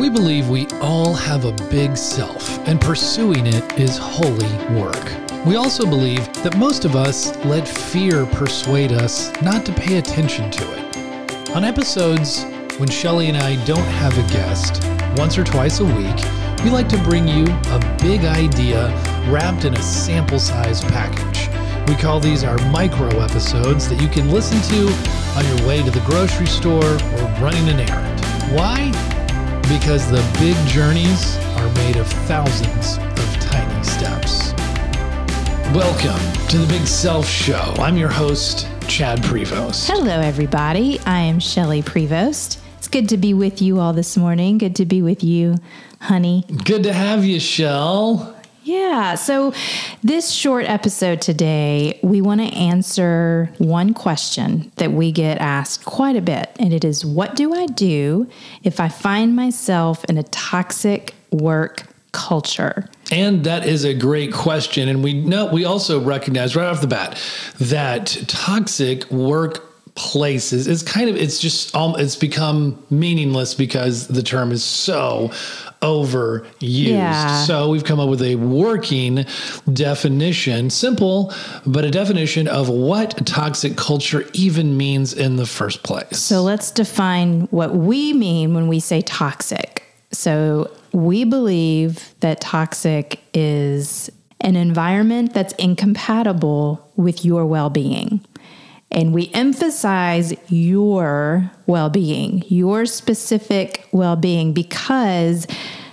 We believe we all have a big self, and pursuing it is holy work. We also believe that most of us let fear persuade us not to pay attention to it. On episodes when Shelly and I don't have a guest, once or twice a week, we like to bring you a big idea wrapped in a sample size package. We call these our micro episodes that you can listen to on your way to the grocery store or running an errand. Why? Because the big journeys are made of thousands of tiny steps. Welcome to the Big Self Show. I'm your host, Chad Prevost. Hello, everybody. I am Shelly Prevost. It's good to be with you all this morning. Good to be with you, honey. Good to have you, Shell. Yeah. So, this short episode today, we want to answer one question that we get asked quite a bit. And it is What do I do if I find myself in a toxic work culture? And that is a great question. And we know we also recognize right off the bat that toxic work places is kind of it's just um, it's become meaningless because the term is so overused. Yeah. So we've come up with a working definition, simple, but a definition of what toxic culture even means in the first place. So, let's define what we mean when we say toxic. So, we believe that toxic is an environment that's incompatible with your well being. And we emphasize your well being, your specific well being, because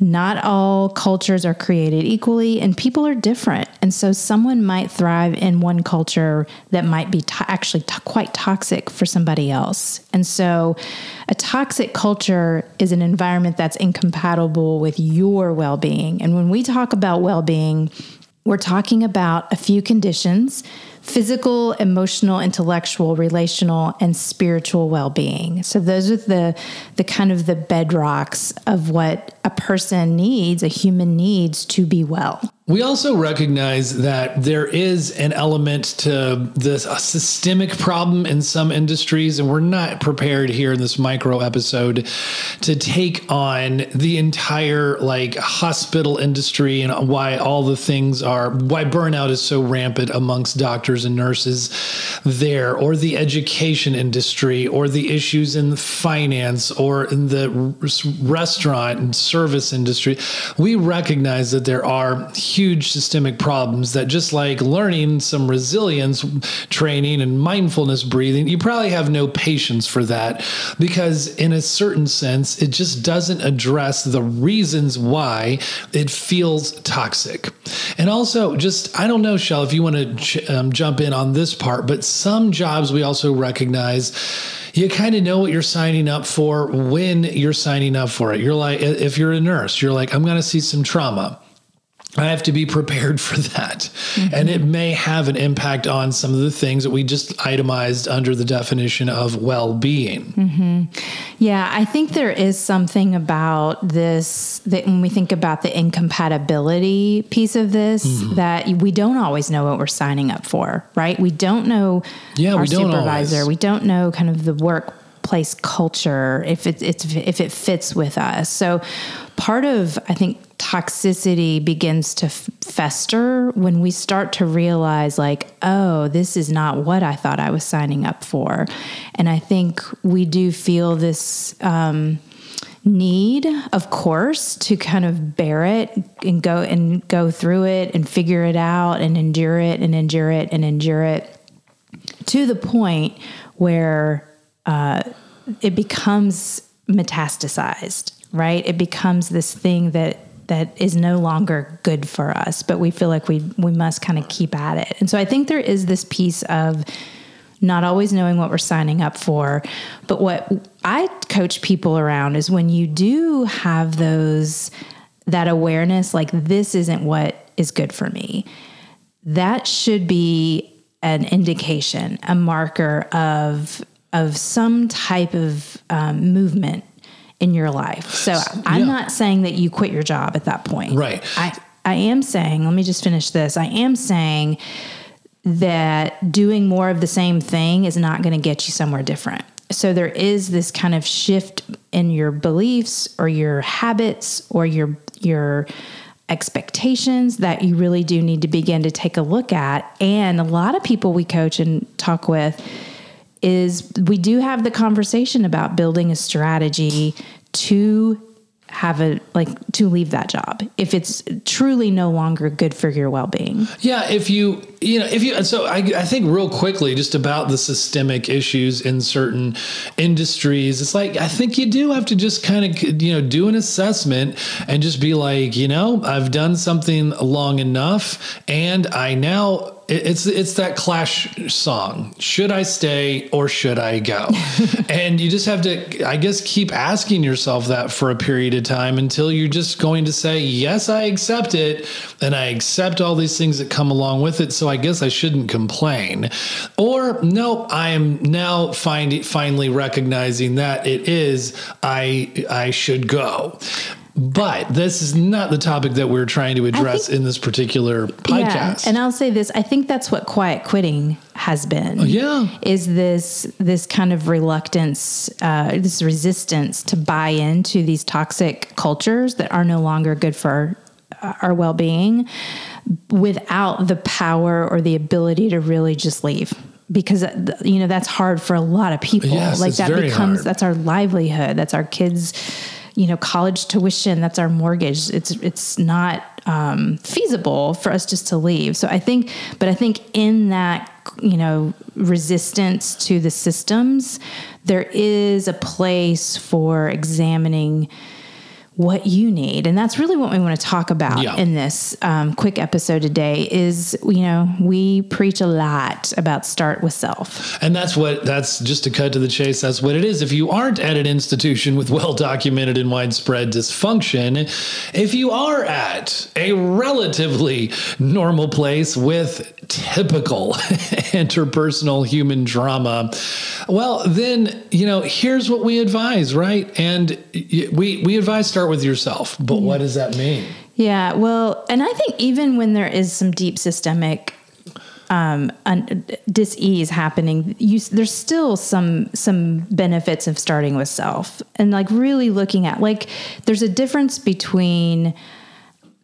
not all cultures are created equally and people are different. And so someone might thrive in one culture that might be to- actually to- quite toxic for somebody else. And so a toxic culture is an environment that's incompatible with your well being. And when we talk about well being, we're talking about a few conditions physical, emotional, intellectual, relational, and spiritual well-being. So those are the the kind of the bedrocks of what a person needs, a human needs to be well. We also recognize that there is an element to this systemic problem in some industries, and we're not prepared here in this micro episode to take on the entire like hospital industry and why all the things are why burnout is so rampant amongst doctors and nurses there, or the education industry, or the issues in the finance or in the restaurant and service industry. We recognize that there are huge systemic problems that just like learning some resilience training and mindfulness breathing, you probably have no patience for that because in a certain sense, it just doesn't address the reasons why it feels toxic. And also just, I don't know, Shell, if you want to ch- um, jump in on this part, but some jobs we also recognize you kind of know what you're signing up for when you're signing up for it. You're like, if you're a nurse, you're like, I'm going to see some trauma. I have to be prepared for that. Mm-hmm. And it may have an impact on some of the things that we just itemized under the definition of well being. Mm-hmm. Yeah, I think there is something about this that when we think about the incompatibility piece of this, mm-hmm. that we don't always know what we're signing up for, right? We don't know yeah, our we don't supervisor, always. we don't know kind of the workplace culture if it, it's if it fits with us. So part of I think toxicity begins to f- fester when we start to realize like oh this is not what i thought i was signing up for. And i think we do feel this um, need of course to kind of bear it and go and go through it and figure it out and endure it and endure it and endure it to the point where uh, it becomes metastasized right? It becomes this thing that that is no longer good for us, but we feel like we we must kind of keep at it. And so I think there is this piece of not always knowing what we're signing up for, but what I coach people around is when you do have those that awareness like this isn't what is good for me. That should be an indication, a marker of of some type of um, movement in your life. So I'm Yeah. not saying that you quit your job at that point. Right. I, I am saying, let me just finish this. I am saying that doing more of the same thing is not going to get you somewhere different. So there is this kind of shift in your beliefs or your habits or your your expectations that you really do need to begin to take a look at. And a lot of people we coach and talk with is we do have the conversation about building a strategy to have a like to leave that job if it's truly no longer good for your well-being. Yeah if you you know if you and so I, I think real quickly just about the systemic issues in certain industries it's like i think you do have to just kind of you know do an assessment and just be like you know i've done something long enough and i now it's it's that clash song should i stay or should i go? And you just have to i guess keep asking yourself that for a period of time until you're just going to say yes i accept it and i accept all these things that come along with it so i guess i shouldn't complain. Or no i am now find, finally recognizing that it is i i should go but this is not the topic that we're trying to address think, in this particular podcast. Yeah, and I'll say this: I think that's what quiet quitting has been. Oh, yeah, is this this kind of reluctance, uh, this resistance to buy into these toxic cultures that are no longer good for our, our well being, without the power or the ability to really just leave because you know that's hard for a lot of people. Yes, like that becomes hard. that's our livelihood. That's our kids you know college tuition that's our mortgage. It's it's not um, feasible for us just to leave. So i think but i think in that you know resistance to the systems there is a place for examining what you need. And that's really what we want to talk about yeah. in this um, quick episode today is you know we preach a lot about start with self. And that's what that's just to cut to the chase that's what it is. If you aren't at an institution with well documented and widespread dysfunction if you are at a relatively normal place with typical interpersonal human drama well then you know here's what we advise right? And we we advise start start with yourself. But mm-hmm. what does that mean? Yeah, well, and I think even when there is some deep systemic um, un- dis-ease happening, you, there's still some some benefits of starting with self and like really looking at like there's a difference between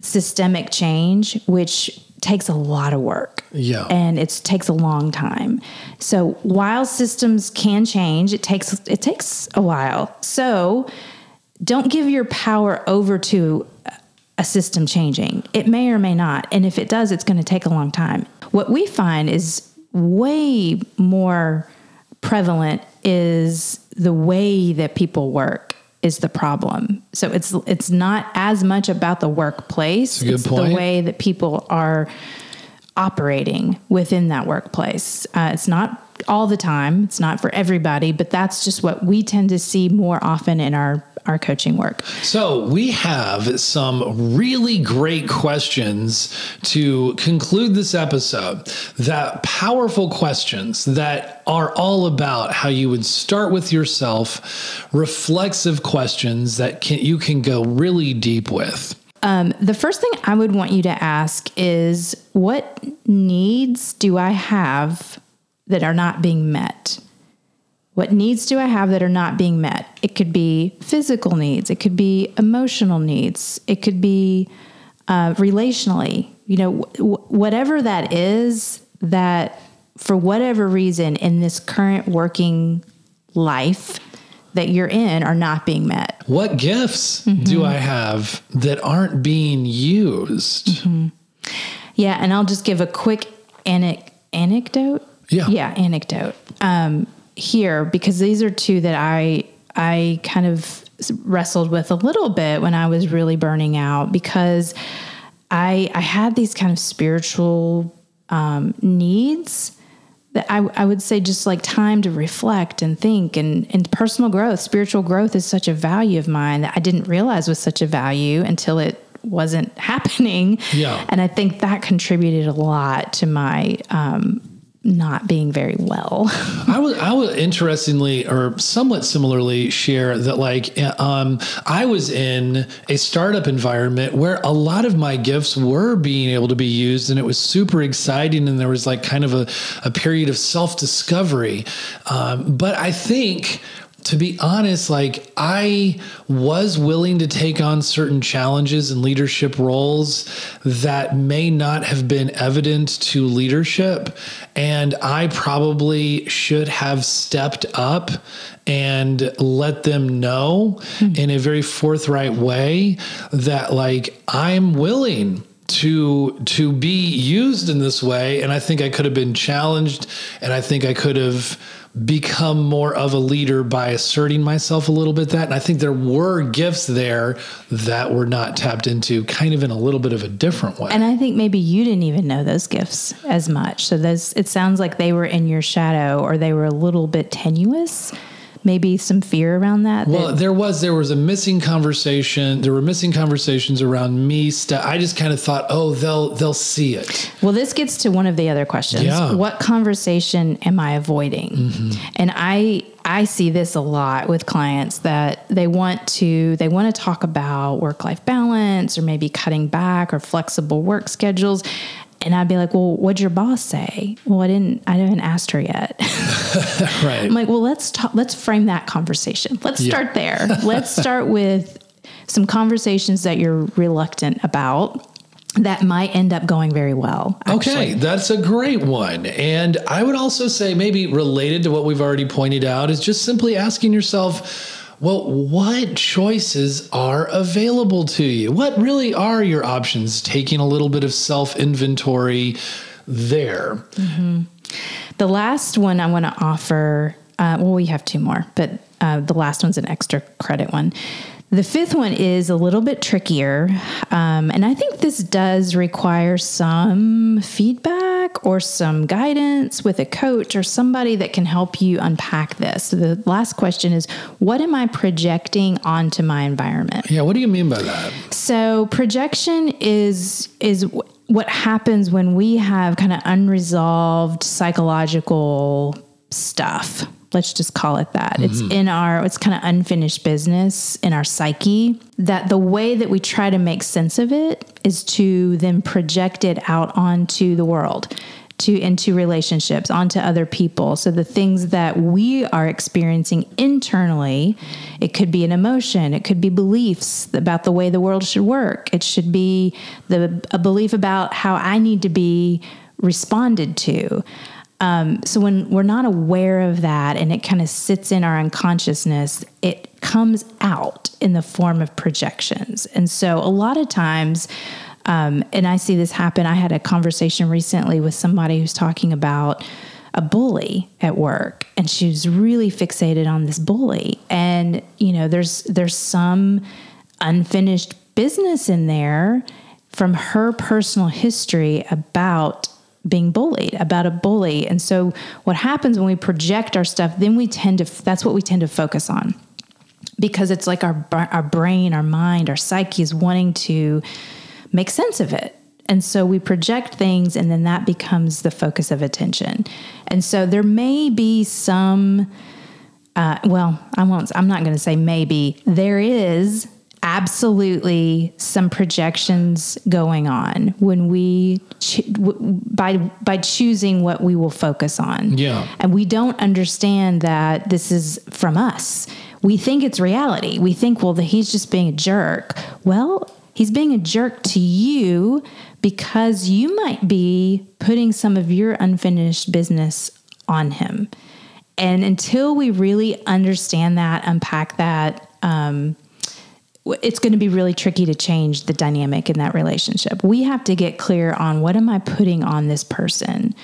systemic change, which takes a lot of work. Yeah. And it takes a long time. So while systems can change, it takes it takes a while. So don't give your power over to a system changing. It may or may not. And if it does, it's going to take a long time. What we find is way more prevalent is the way that people work is the problem. So it's it's not as much about the workplace. it's point. the way that people are operating within that workplace. Uh, it's not all the time. It's not for everybody, but that's just what we tend to see more often in our our coaching work. So, we have some really great questions to conclude this episode. That powerful questions that are all about how you would start with yourself, reflexive questions that can you can go really deep with. Um, the first thing I would want you to ask is what needs do I have that are not being met? What needs do I have that are not being met? It could be physical needs, it could be emotional needs, it could be uh, relationally. You know, w- whatever that is, that for whatever reason in this current working life that you're in are not being met. What gifts mm-hmm. do I have that aren't being used? Mm-hmm. Yeah, and I'll just give a quick anecdote. Yeah, yeah, anecdote. Um, here because these are two that I I kind of wrestled with a little bit when I was really burning out because I I had these kind of spiritual um, needs that I, I would say just like time to reflect and think and, and personal growth spiritual growth is such a value of mine that i didn't realize was such a value until it wasn't happening. Yeah. And i think that contributed a lot to my um, not being very well. I would, I would interestingly or somewhat similarly share that like um, I was in a startup environment where a lot of my gifts were being able to be used and it was super exciting and there was like kind of a, a period of self discovery. Um, but I think to be honest, like I was willing to take on certain challenges and leadership roles that may not have been evident to leadership. And I probably should have stepped up and let them know mm-hmm. in a very forthright way that, like, I'm willing to to be used in this way and i think i could have been challenged and i think i could have become more of a leader by asserting myself a little bit that and i think there were gifts there that were not tapped into kind of in a little bit of a different way. And i think maybe you didn't even know those gifts as much. So those it sounds like they were in your shadow or they were a little bit tenuous maybe some fear around that? Well, that- there was there was a missing conversation. There were missing conversations around me. St- I just kind of thought, oh, they'll they'll see it. Well, this gets to one of the other questions. Yeah. What conversation am I avoiding? Mm-hmm. And I I see this a lot with clients that they want to they want to talk about work life balance or maybe cutting back or flexible work schedules and I'd be like, "Well, what'd your boss say?" Well, I didn't. I haven't asked her yet. right. I'm like, "Well, let's talk. Let's frame that conversation. Let's yeah. start there. let's start with some conversations that you're reluctant about." That might end up going very well. Actually. Okay, that's a great one. And I would also say, maybe related to what we've already pointed out, is just simply asking yourself, well, what choices are available to you? What really are your options? Taking a little bit of self inventory there. Mm-hmm. The last one I want to offer, uh, well, we have two more, but uh, the last one's an extra credit one. The fifth one is a little bit trickier. Um, and I think this does require some feedback or some guidance with a coach or somebody that can help you unpack this. So the last question is What am I projecting onto my environment? Yeah, what do you mean by that? So, projection is, is, what happens when we have kind of unresolved psychological stuff let's just call it that. Mm-hmm. It's in our, it's kind of unfinished business in our psyche that the way that we try to make sense of it is to then project it out onto the world to into relationships onto other people so the things that we are experiencing internally it could be an emotion it could be beliefs about the way the world should work it should be the a belief about how i need to be responded to um, so when we're not aware of that and it kind of sits in our unconsciousness, it comes out in the form of projections. And so a lot of times, um, and I see this happen. I had a conversation recently with somebody who's talking about a bully at work, and she was really fixated on this bully. And you know, there's there's some unfinished business in there from her personal history about being bullied, about a bully. And so what happens when we project our stuff, then we tend to that's what we tend to focus on. Because it's like our our brain, our mind, our psyche is wanting to make sense of it. And so we project things and then that becomes the focus of attention. And so there may be some uh, well, I won't I'm not going to say maybe. There is absolutely some projections going on when we cho- w- by by choosing what we will focus on. Yeah. And we don't understand that this is from us. We think it's reality. We think well that he's just being a jerk. Well, he's being a jerk to you because you might be putting some of your unfinished business on him. And until we really understand that, unpack that, um, it's going to be really tricky to change the dynamic in that relationship. We have to get clear on what am I putting on this person,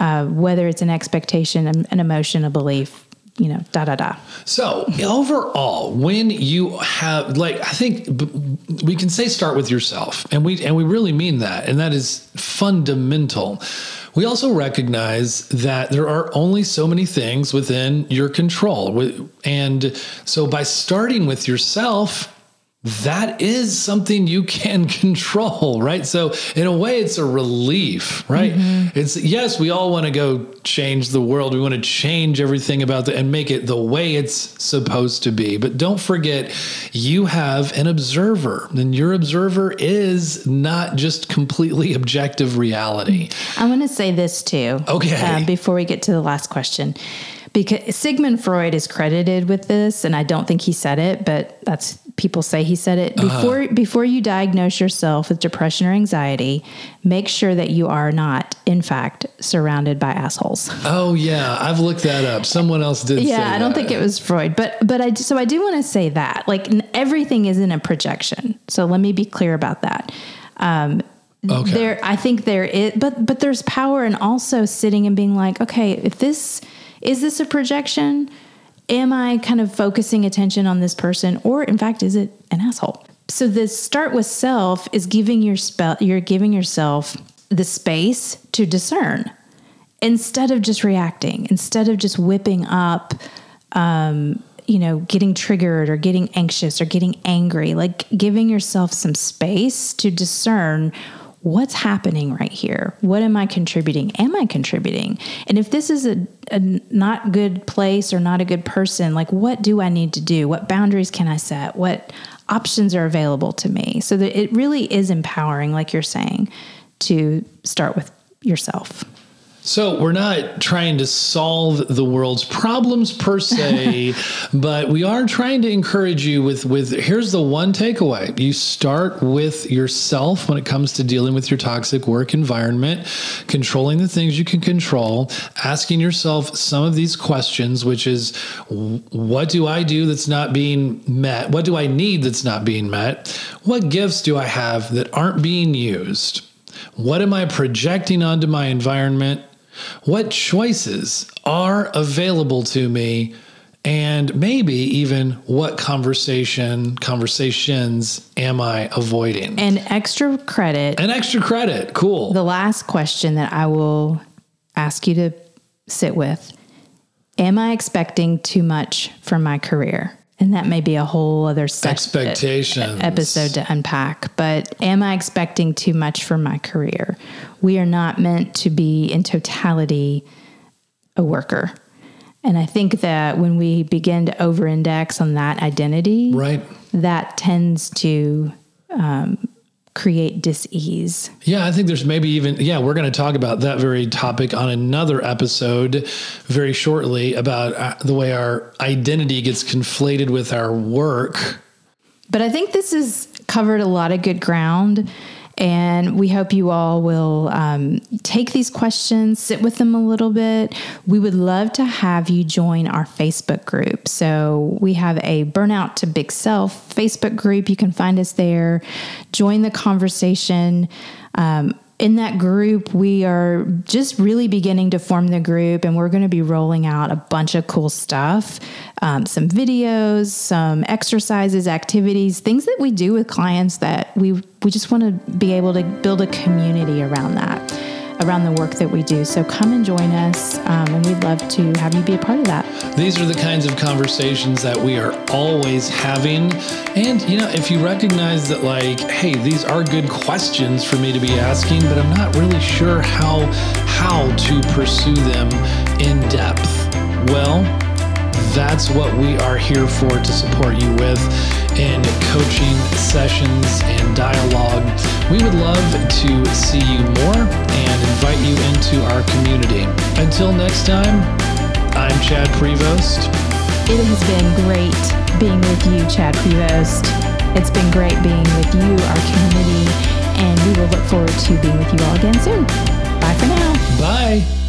uh, whether it's an expectation, an emotion, a belief, you know, da da da. So overall, when you have like, I think we can say start with yourself, and we and we really mean that, and that is fundamental. We also recognize that there are only so many things within your control, and so by starting with yourself that is something you can control, right? So, in a way, it's a relief, right? Mm-hmm. It's yes, we all want to go change the world. We want to change everything about it and make it the way it's supposed to be. But don't forget, you have an observer, and your observer is not just completely objective reality. I want to say this too. Okay. Uh, before we get to the last question because Sigmund Freud is credited with this, and I don't think he said it, but that's people say he said it before uh-huh. before you diagnose yourself with depression or anxiety make sure that you are not in fact surrounded by assholes. Oh yeah. I've looked that up. Someone else did yeah i don't think it was freud but but i so i do want to say that like everything isn't a projection. So let me be clear about that. Um, okay. there i think there is but but there's power in also sitting and being like okay if this is this a projection am I kind of focusing attention on this person, or in fact, is it an asshole? So the start with self is giving your spell. You're giving yourself the space to discern instead of just reacting, instead of just whipping up. Um, you know, getting triggered or getting anxious or getting angry, like giving yourself some space to discern what's happening right here? What am I contributing? Am I contributing? And if this is a, a, not good place or not a good person, like what do I need to do? What boundaries can I set? What options are available to me? So that it really is empowering, like you're saying, to start with yourself. So we're not trying to solve the world's problems per se, but we are trying to encourage you with with here's the one takeaway. You start with yourself when it comes to dealing with your toxic work environment, controlling the things you can control, asking yourself some of these questions which is what do I do that's not being met? What do I need that's not being met? What gifts do I have that aren't being used? What am I projecting onto my environment? What choices are available to me? And maybe even what conversation, conversations am I avoiding? And extra credit. And extra credit. Cool. The last question that I will ask you to sit with Am I expecting too much from my career? And that may be a whole other expectation episode to unpack. But am I expecting too much from my career? We are not meant to be in totality a worker. And I think that when we begin to over index on that identity, right, that tends to um, create dis-ease. Yeah, I think there's maybe even yeah, we're going to talk about that very topic on another episode very shortly about uh, the way our identity gets conflated with our work. But I think this has covered a lot of good ground and we hope you all will um, take these questions, sit with them a little bit. We would love to have you join our Facebook group. So we have a Burnout to Big Self Facebook group. You can find us there. Join the conversation. Um, in that group, we are just really beginning to form the group, and we're going to be rolling out a bunch of cool stuff. Um, some videos, some exercises, activities, things that we do with clients that we, we just want to be able to build a community around that around the work that we do. So come and join us, um, and we'd love to have you be a part of that. These are the kinds of conversations that we are always having. And, you know, if you recognize that, like, hey, these are good questions for me to be asking, but I'm not really sure how how to pursue them in depth. Well, that's what we are here for to support you with in coaching sessions and dialogue. We would love to see you more and invite you into our community. Until next time, I'm Chad Prevost. It has been great being with you, Chad Prevost. It's been great being with you, our community, and we will look forward to being with you all again soon. Bye for now. Bye.